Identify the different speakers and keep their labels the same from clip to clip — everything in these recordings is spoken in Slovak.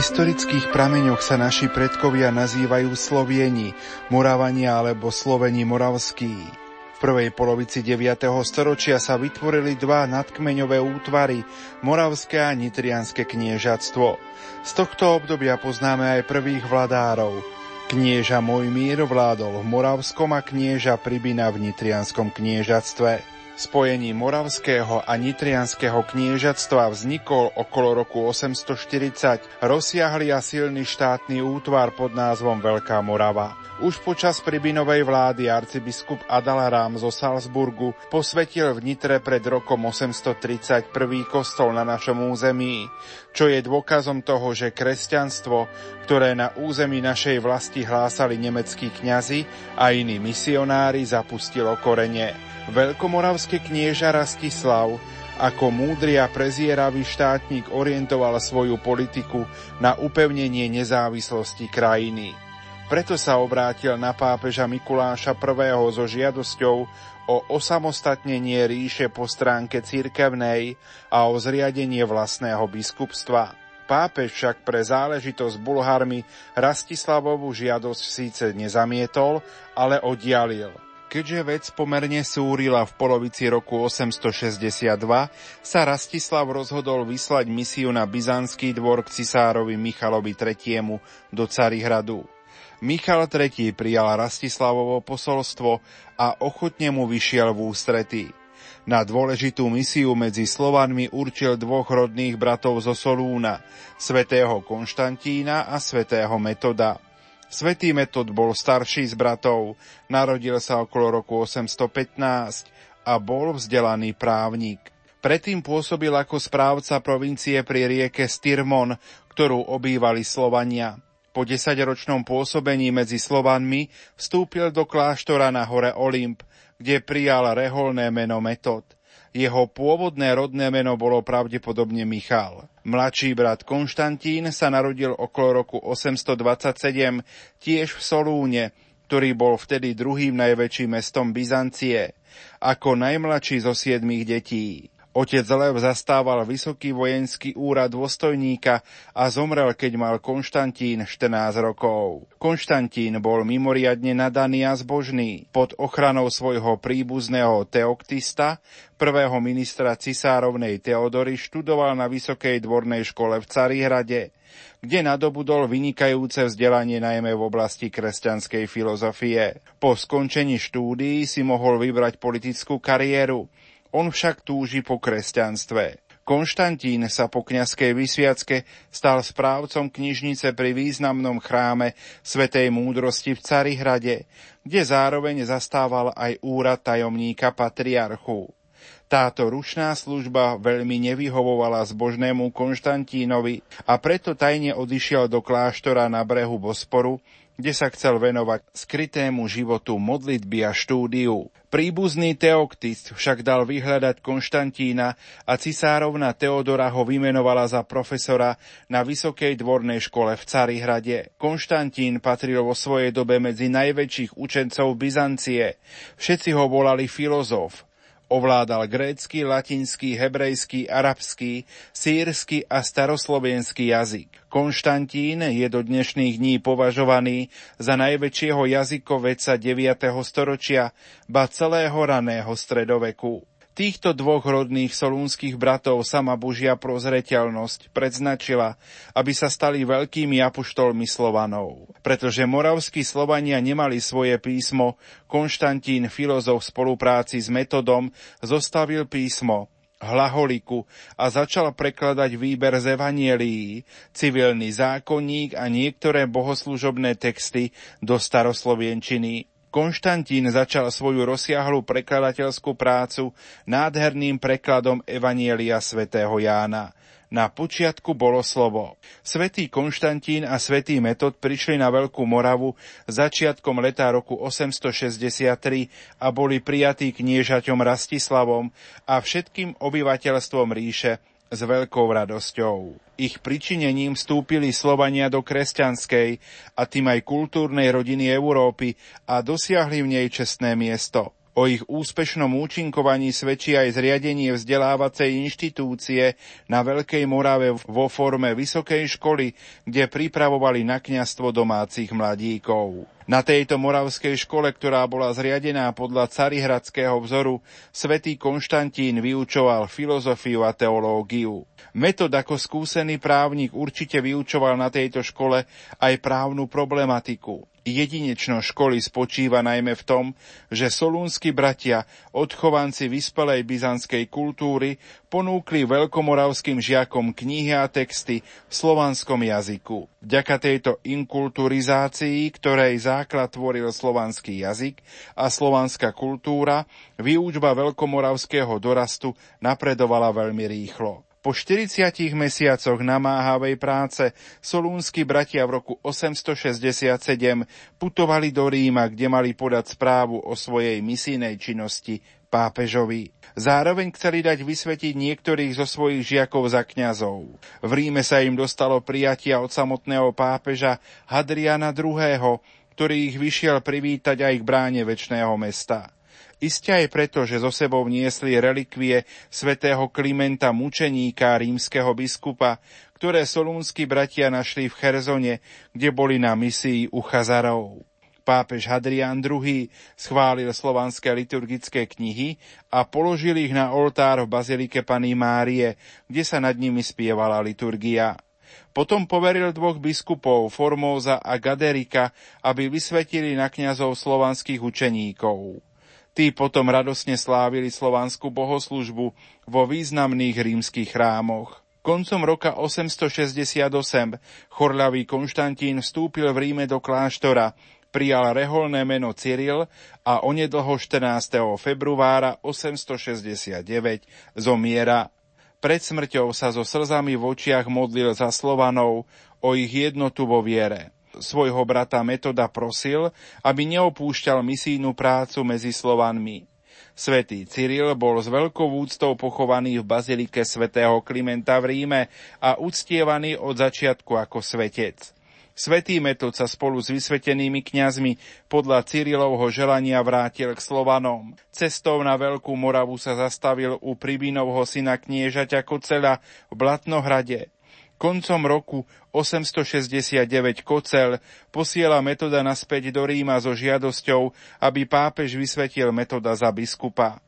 Speaker 1: historických prameňoch sa naši predkovia nazývajú Slovieni, Moravania alebo Sloveni moravskí. V prvej polovici 9. storočia sa vytvorili dva nadkmeňové útvary, Moravské a Nitrianské kniežatstvo. Z tohto obdobia poznáme aj prvých vladárov. Knieža Mojmír vládol v Moravskom a knieža Pribina v Nitrianskom kniežatstve spojení Moravského a Nitrianského kniežatstva vznikol okolo roku 840 rozsiahly a silný štátny útvar pod názvom Veľká Morava. Už počas Pribinovej vlády arcibiskup Adalarám zo Salzburgu posvetil v Nitre pred rokom 830 prvý kostol na našom území, čo je dôkazom toho, že kresťanstvo, ktoré na území našej vlasti hlásali nemeckí kňazi a iní misionári, zapustilo korene. Veľkomoravský knieža Rastislav ako múdry a prezieravý štátnik orientoval svoju politiku na upevnenie nezávislosti krajiny. Preto sa obrátil na pápeža Mikuláša I. so žiadosťou o osamostatnenie ríše po stránke cirkevnej a o zriadenie vlastného biskupstva. Pápež však pre záležitosť s Bulharmi Rastislavovu žiadosť síce nezamietol, ale oddialil. Keďže vec pomerne súrila v polovici roku 862, sa Rastislav rozhodol vyslať misiu na byzantský dvor k cisárovi Michalovi III. do Carihradu. Michal III. prijal Rastislavovo posolstvo a ochotne mu vyšiel v ústretí. Na dôležitú misiu medzi Slovanmi určil dvoch rodných bratov zo Solúna, svätého Konštantína a svätého Metoda. Svetý Metod bol starší z bratov, narodil sa okolo roku 815 a bol vzdelaný právnik. Predtým pôsobil ako správca provincie pri rieke Styrmon, ktorú obývali Slovania. Po desaťročnom pôsobení medzi Slovanmi vstúpil do kláštora na hore Olymp, kde prijal reholné meno Metod. Jeho pôvodné rodné meno bolo pravdepodobne Michal. Mladší brat Konštantín sa narodil okolo roku 827 tiež v Solúne, ktorý bol vtedy druhým najväčším mestom Byzancie, ako najmladší zo siedmých detí. Otec Lev zastával vysoký vojenský úrad dôstojníka a zomrel, keď mal Konštantín 14 rokov. Konštantín bol mimoriadne nadaný a zbožný. Pod ochranou svojho príbuzného Teoktista, prvého ministra cisárovnej Teodory, študoval na Vysokej dvornej škole v Carihrade, kde nadobudol vynikajúce vzdelanie najmä v oblasti kresťanskej filozofie. Po skončení štúdií si mohol vybrať politickú kariéru, on však túži po kresťanstve. Konštantín sa po kňazskej vysviacke stal správcom knižnice pri významnom chráme Svetej múdrosti v Carihrade, kde zároveň zastával aj úrad tajomníka patriarchu. Táto rušná služba veľmi nevyhovovala zbožnému Konštantínovi a preto tajne odišiel do kláštora na brehu Bosporu, kde sa chcel venovať skrytému životu modlitby a štúdiu. Príbuzný Teoktist však dal vyhľadať Konštantína a cisárovna Teodora ho vymenovala za profesora na Vysokej dvornej škole v Carihrade. Konštantín patril vo svojej dobe medzi najväčších učencov Byzancie. Všetci ho volali filozof, Ovládal grécky, latinský, hebrejský, arabský, sírsky a staroslovenský jazyk. Konštantín je do dnešných dní považovaný za najväčšieho jazykoveca 9. storočia, ba celého raného stredoveku. Týchto dvoch rodných solúnskych bratov sama Božia prozreteľnosť predznačila, aby sa stali veľkými apoštolmi Slovanov. Pretože moravskí Slovania nemali svoje písmo, Konštantín, filozof v spolupráci s metodom, zostavil písmo hlaholiku a začal prekladať výber z evanielií, civilný zákonník a niektoré bohoslužobné texty do staroslovienčiny. Konštantín začal svoju rozsiahlu prekladateľskú prácu nádherným prekladom Evanielia svätého Jána. Na počiatku bolo slovo. Svetý Konštantín a svetý Metod prišli na Veľkú Moravu začiatkom leta roku 863 a boli prijatí kniežaťom Rastislavom a všetkým obyvateľstvom ríše s veľkou radosťou. Ich pričinením vstúpili Slovania do kresťanskej a tým aj kultúrnej rodiny Európy a dosiahli v nej čestné miesto. O ich úspešnom účinkovaní svedčí aj zriadenie vzdelávacej inštitúcie na Veľkej Morave vo forme vysokej školy, kde pripravovali na kňastvo domácich mladíkov. Na tejto moravskej škole, ktorá bola zriadená podľa carihradského vzoru, svätý Konštantín vyučoval filozofiu a teológiu. Metod ako skúsený právnik určite vyučoval na tejto škole aj právnu problematiku. Jedinečnosť školy spočíva najmä v tom, že solúnsky bratia, odchovanci vyspelej byzantskej kultúry, ponúkli veľkomoravským žiakom knihy a texty v slovanskom jazyku. Vďaka tejto inkulturizácii, ktorej základ tvoril slovanský jazyk a slovanská kultúra, výučba veľkomoravského dorastu napredovala veľmi rýchlo. Po 40 mesiacoch namáhavej práce solúnsky bratia v roku 867 putovali do Ríma, kde mali podať správu o svojej misijnej činnosti pápežovi. Zároveň chceli dať vysvetiť niektorých zo svojich žiakov za kňazov. V Ríme sa im dostalo prijatia od samotného pápeža Hadriana II., ktorý ich vyšiel privítať aj k bráne väčšného mesta. Isté aj preto, že zo sebou niesli relikvie svätého Klimenta mučeníka rímskeho biskupa, ktoré solúnsky bratia našli v Cherzone, kde boli na misii u Chazarov. Pápež Hadrian II schválil slovanské liturgické knihy a položil ich na oltár v Bazilike Pany Márie, kde sa nad nimi spievala liturgia. Potom poveril dvoch biskupov, Formóza a Gaderika, aby vysvetili na kňazov slovanských učeníkov. Tí potom radosne slávili slovanskú bohoslužbu vo významných rímskych chrámoch. Koncom roka 868 chorľavý Konštantín vstúpil v Ríme do kláštora, prijal reholné meno Cyril a onedlho 14. februára 869 zomiera. Pred smrťou sa so slzami v očiach modlil za Slovanov o ich jednotu vo viere svojho brata Metoda prosil, aby neopúšťal misijnú prácu medzi Slovanmi. Svetý Cyril bol s veľkou úctou pochovaný v bazilike svätého Klimenta v Ríme a uctievaný od začiatku ako svetec. Svetý Metod sa spolu s vysvetenými kňazmi podľa Cyrilovho želania vrátil k Slovanom. Cestou na Veľkú Moravu sa zastavil u Pribinovho syna kniežaťa Kocela v Blatnohrade. Koncom roku 869 Kocel posiela metoda naspäť do Ríma so žiadosťou, aby pápež vysvetil metoda za biskupa.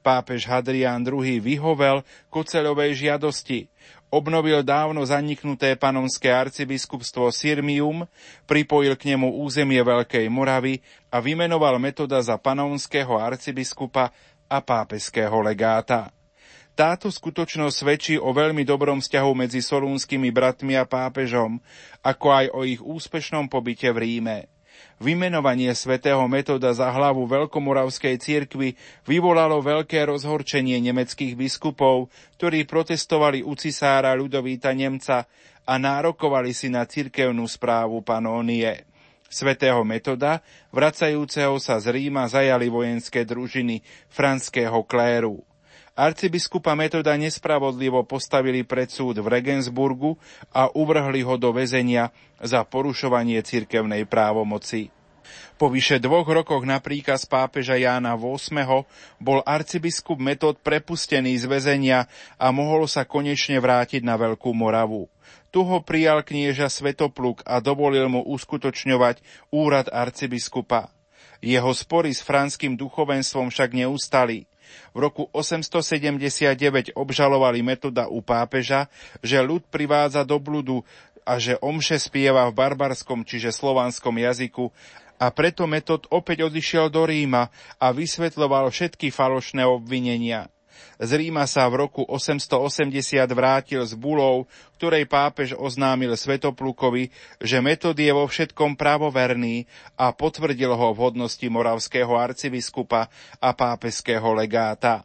Speaker 1: Pápež Hadrián II vyhovel Koceľovej žiadosti, obnovil dávno zaniknuté panonské arcibiskupstvo Sirmium, pripojil k nemu územie Veľkej Moravy a vymenoval metoda za panonského arcibiskupa a pápežského legáta. Táto skutočnosť svedčí o veľmi dobrom vzťahu medzi solúnskymi bratmi a pápežom, ako aj o ich úspešnom pobyte v Ríme. Vymenovanie svätého Metoda za hlavu Veľkomoravskej cirkvi vyvolalo veľké rozhorčenie nemeckých biskupov, ktorí protestovali u cisára Ľudovíta Nemca a nárokovali si na cirkevnú správu panónie. Svetého Metoda, vracajúceho sa z Ríma, zajali vojenské družiny franského kléru. Arcibiskupa Metoda nespravodlivo postavili pred súd v Regensburgu a uvrhli ho do väzenia za porušovanie cirkevnej právomoci. Po vyše dvoch rokoch na príkaz pápeža Jána VIII. bol arcibiskup Metod prepustený z väzenia a mohol sa konečne vrátiť na Veľkú Moravu. Tu ho prijal knieža Svetopluk a dovolil mu uskutočňovať úrad arcibiskupa. Jeho spory s franským duchovenstvom však neustali. V roku 879 obžalovali metoda u pápeža, že ľud privádza do bludu a že omše spieva v barbarskom, čiže slovanskom jazyku a preto metod opäť odišiel do Ríma a vysvetľoval všetky falošné obvinenia. Z Ríma sa v roku 880 vrátil s bulou, ktorej pápež oznámil Svetoplukovi, že metod je vo všetkom pravoverný a potvrdil ho v hodnosti moravského arcibiskupa a pápežského legáta.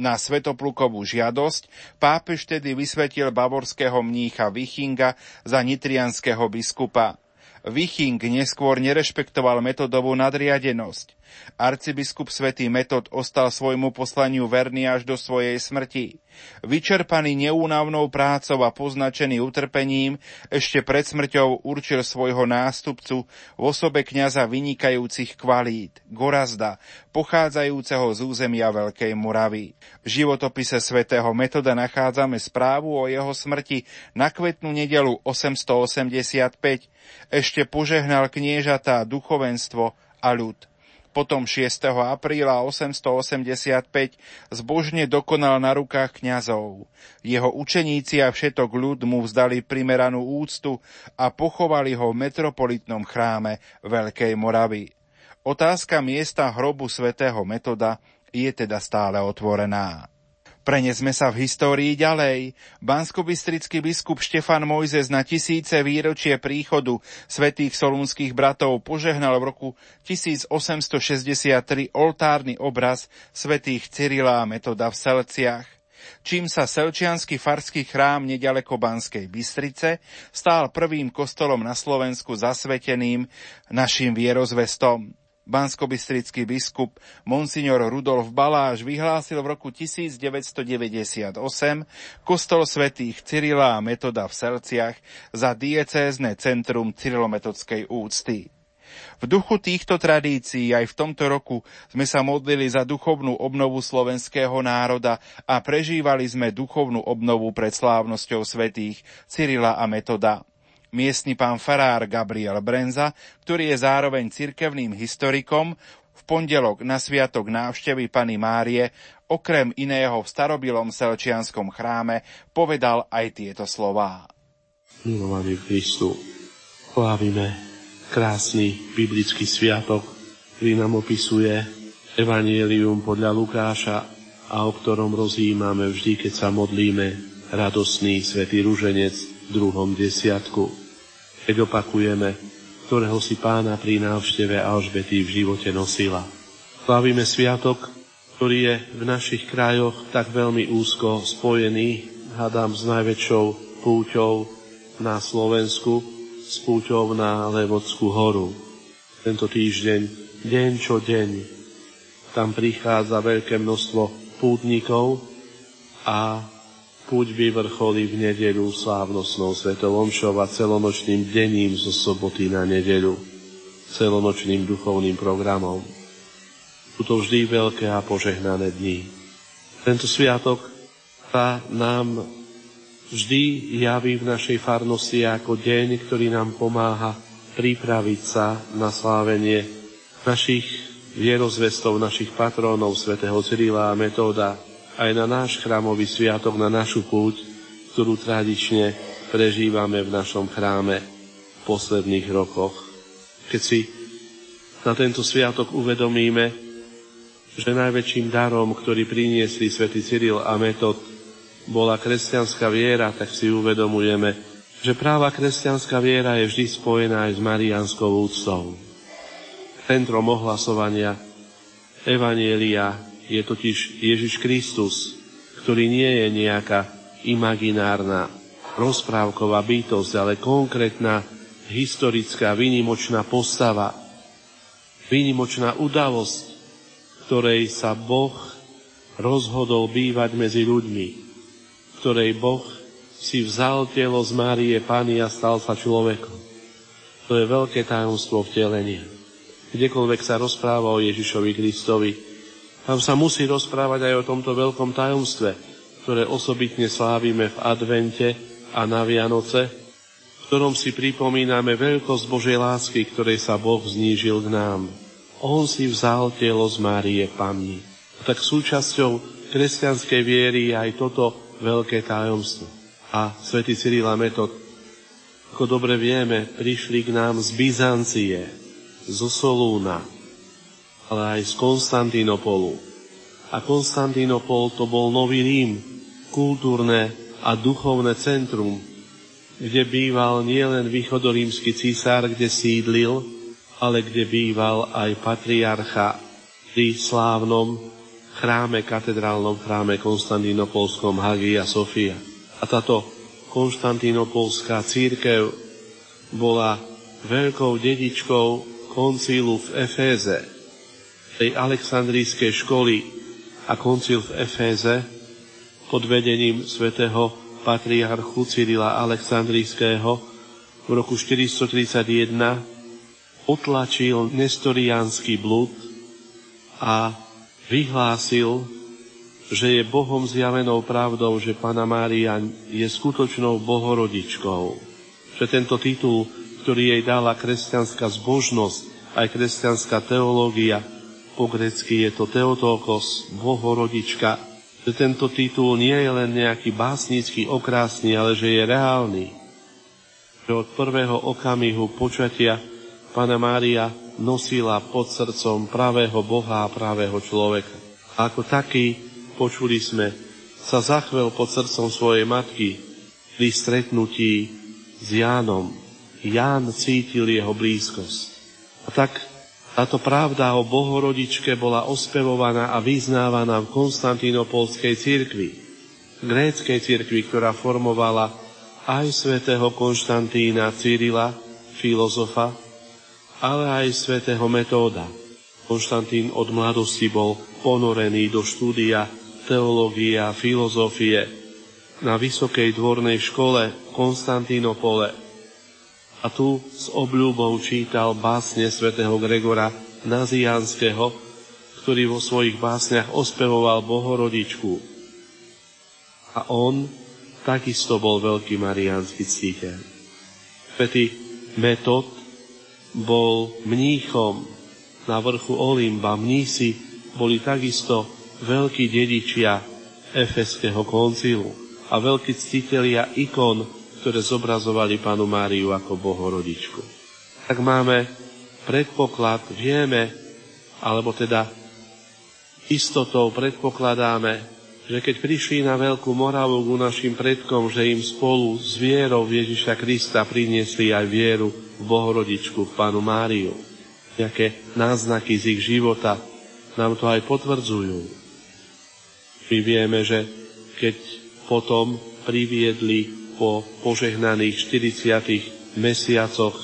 Speaker 1: Na Svetoplukovú žiadosť pápež tedy vysvetil bavorského mnícha Vichinga za nitrianského biskupa. Viching neskôr nerešpektoval metodovú nadriadenosť. Arcibiskup svätý Metod ostal svojmu poslaniu verný až do svojej smrti. Vyčerpaný neúnavnou prácou a poznačený utrpením, ešte pred smrťou určil svojho nástupcu v osobe kniaza vynikajúcich kvalít, Gorazda, pochádzajúceho z územia Veľkej Muravy. V životopise svätého Metoda nachádzame správu o jeho smrti na kvetnú nedelu 885. Ešte požehnal kniežatá, duchovenstvo a ľud. Potom 6. apríla 885 zbožne dokonal na rukách kňazov. Jeho učeníci a všetok ľud mu vzdali primeranú úctu a pochovali ho v metropolitnom chráme Veľkej Moravy. Otázka miesta hrobu svätého Metoda je teda stále otvorená. Prenesme sa v histórii ďalej. Banskobystrický biskup Štefan Mojzes na tisíce výročie príchodu svetých solúnskych bratov požehnal v roku 1863 oltárny obraz svetých Cyrila a Metoda v Selciach čím sa Selčiansky farský chrám nedaleko Banskej Bystrice stál prvým kostolom na Slovensku zasveteným našim vierozvestom. Banskobystrický biskup Monsignor Rudolf Baláš vyhlásil v roku 1998 kostol svätých Cyrila a Metoda v Selciach za diecézne centrum cyrilometodskej úcty. V duchu týchto tradícií aj v tomto roku sme sa modlili za duchovnú obnovu slovenského národa a prežívali sme duchovnú obnovu pred slávnosťou svätých Cyrila a Metoda miestny pán farár Gabriel Brenza, ktorý je zároveň cirkevným historikom, v pondelok na sviatok návštevy Pany Márie, okrem iného v starobilom Selčianskom chráme, povedal aj tieto slová.
Speaker 2: Milovaný Kristu, slávime krásny biblický sviatok, ktorý nám opisuje Evangelium podľa Lukáša a o ktorom rozjímame vždy, keď sa modlíme radosný svätý ruženec druhom desiatku keď opakujeme, ktorého si pána pri návšteve Alžbety v živote nosila. Slavíme sviatok, ktorý je v našich krajoch tak veľmi úzko spojený, hádam, s najväčšou púťou na Slovensku, s púťou na Levodskú horu. Tento týždeň, deň čo deň, tam prichádza veľké množstvo pútnikov a Púť vyvrcholí v nedeľu slávnostnou svetovomšou a celonočným dením zo soboty na nedeľu, celonočným duchovným programom. Sú to vždy veľké a požehnané dni. Tento sviatok sa nám vždy javí v našej farnosti ako deň, ktorý nám pomáha pripraviť sa na slávenie našich vierozvestov, našich patrónov, svätého Cyrila a Metóda, aj na náš chrámový sviatok, na našu púť, ktorú tradične prežívame v našom chráme v posledných rokoch. Keď si na tento sviatok uvedomíme, že najväčším darom, ktorý priniesli svätý Cyril a Metod, bola kresťanská viera, tak si uvedomujeme, že práva kresťanská viera je vždy spojená aj s marianskou úctou. Centrom ohlasovania Evanielia je totiž Ježiš Kristus, ktorý nie je nejaká imaginárna rozprávková bytosť, ale konkrétna historická výnimočná postava, výnimočná udalosť, ktorej sa Boh rozhodol bývať medzi ľuďmi, ktorej Boh si vzal telo z Márie Pany a stal sa človekom. To je veľké tajomstvo vtelenia. Kdekoľvek sa rozpráva o Ježišovi Kristovi, tam sa musí rozprávať aj o tomto veľkom tajomstve, ktoré osobitne slávime v advente a na Vianoce, v ktorom si pripomíname veľkosť Božej lásky, ktorej sa Boh znížil k nám. On si vzal telo z Márie Panny. A tak súčasťou kresťanskej viery je aj toto veľké tajomstvo. A svätý Cyril a Metod, ako dobre vieme, prišli k nám z Byzancie, zo Solúna, ale aj z Konstantinopolu. A Konstantinopol to bol nový Rím, kultúrne a duchovné centrum, kde býval nielen východorímsky císar, kde sídlil, ale kde býval aj patriarcha pri slávnom chráme, katedrálnom chráme Konstantinopolskom Hagia Sofia. A táto konštantinopolská církev bola veľkou dedičkou koncilu v Eféze, tej aleksandrijskej školy a koncil v Eféze pod vedením svätého patriarchu Cyrila Aleksandrijského v roku 431 utlačil nestoriánsky blud a vyhlásil, že je Bohom zjavenou pravdou, že Pana Mária je skutočnou bohorodičkou. Že tento titul, ktorý jej dala kresťanská zbožnosť, aj kresťanská teológia, po grecky je to Teotokos, bohorodička, že tento titul nie je len nejaký básnický, okrásny, ale že je reálny. Že od prvého okamihu počatia Pana Mária nosila pod srdcom pravého Boha a pravého človeka. A ako taký, počuli sme, sa zachvel pod srdcom svojej matky pri stretnutí s Jánom. Ján cítil jeho blízkosť. A tak táto pravda o Bohorodičke bola ospevovaná a vyznávaná v Konstantínopolskej cirkvi, gréckej cirkvi, ktorá formovala aj svätého Konštantína Cyrila, filozofa, ale aj svätého Metóda. Konštantín od mladosti bol ponorený do štúdia teológie a filozofie na Vysokej dvornej škole Konstantínopole. A tu s obľúbou čítal básne svätého Gregora Nazianského, ktorý vo svojich básniach ospevoval Bohorodičku. A on takisto bol veľký mariánsky cíteľ. Svetý Metod bol mníchom na vrchu Olimba. Mnísi boli takisto veľkí dedičia Efeského koncilu a veľkí ctitelia ikon, ktoré zobrazovali panu Máriu ako bohorodičku. Tak máme predpoklad, vieme, alebo teda istotou predpokladáme, že keď prišli na Veľkú Moravu ku našim predkom, že im spolu s vierou Ježiša Krista priniesli aj vieru v Bohorodičku, v Pánu Máriu. Nejaké náznaky z ich života nám to aj potvrdzujú. My vieme, že keď potom priviedli po požehnaných 40 mesiacoch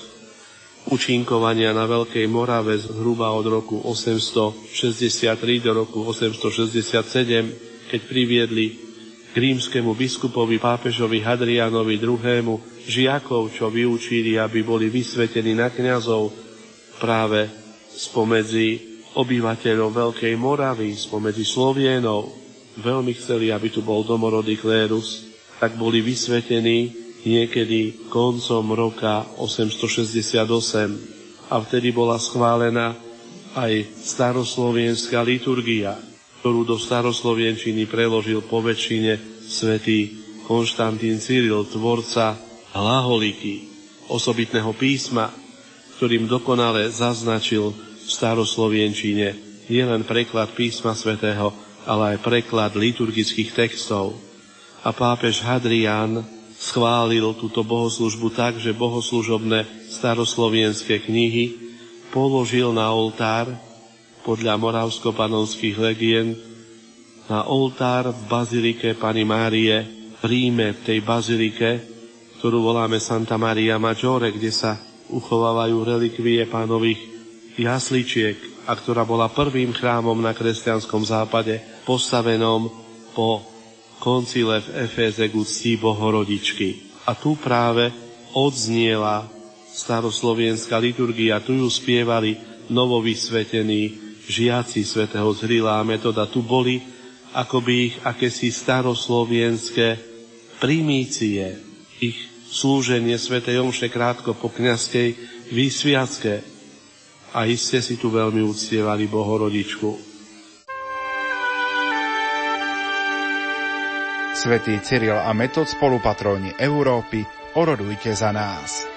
Speaker 2: učinkovania na Veľkej Morave zhruba od roku 863 do roku 867 keď priviedli k rímskemu biskupovi pápežovi Hadrianovi II. žiakov, čo vyučili, aby boli vysvetení na kňazov práve spomedzi obyvateľov Veľkej Moravy, spomedzi Slovienov. Veľmi chceli, aby tu bol domorodý klérus, tak boli vysvetení niekedy koncom roka 868 a vtedy bola schválená aj staroslovenská liturgia ktorú do staroslovienčiny preložil po väčšine svätý Konštantín Cyril, tvorca hlaholiky, osobitného písma, ktorým dokonale zaznačil v staroslovienčine nielen preklad písma svätého, ale aj preklad liturgických textov. A pápež Hadrián schválil túto bohoslužbu tak, že bohoslužobné staroslovenské knihy položil na oltár podľa moravsko-panovských legien na oltár v bazilike Pani Márie v Ríme, v tej bazilike, ktorú voláme Santa Maria Maggiore, kde sa uchovávajú relikvie pánových jasličiek a ktorá bola prvým chrámom na kresťanskom západe, postavenom po koncile v Eféze k Bohorodičky. A tu práve odzniela staroslovenská liturgia, tu ju spievali novovysvetení žiaci svätého Zrila a Metoda tu boli, ako by ich akési staroslovenské primície, ich slúženie svätej Omše krátko po kniazkej výsviacke. A iste si tu veľmi uctievali Bohorodičku.
Speaker 1: Svetý Cyril a Metod spolupatróni Európy, orodujte za nás.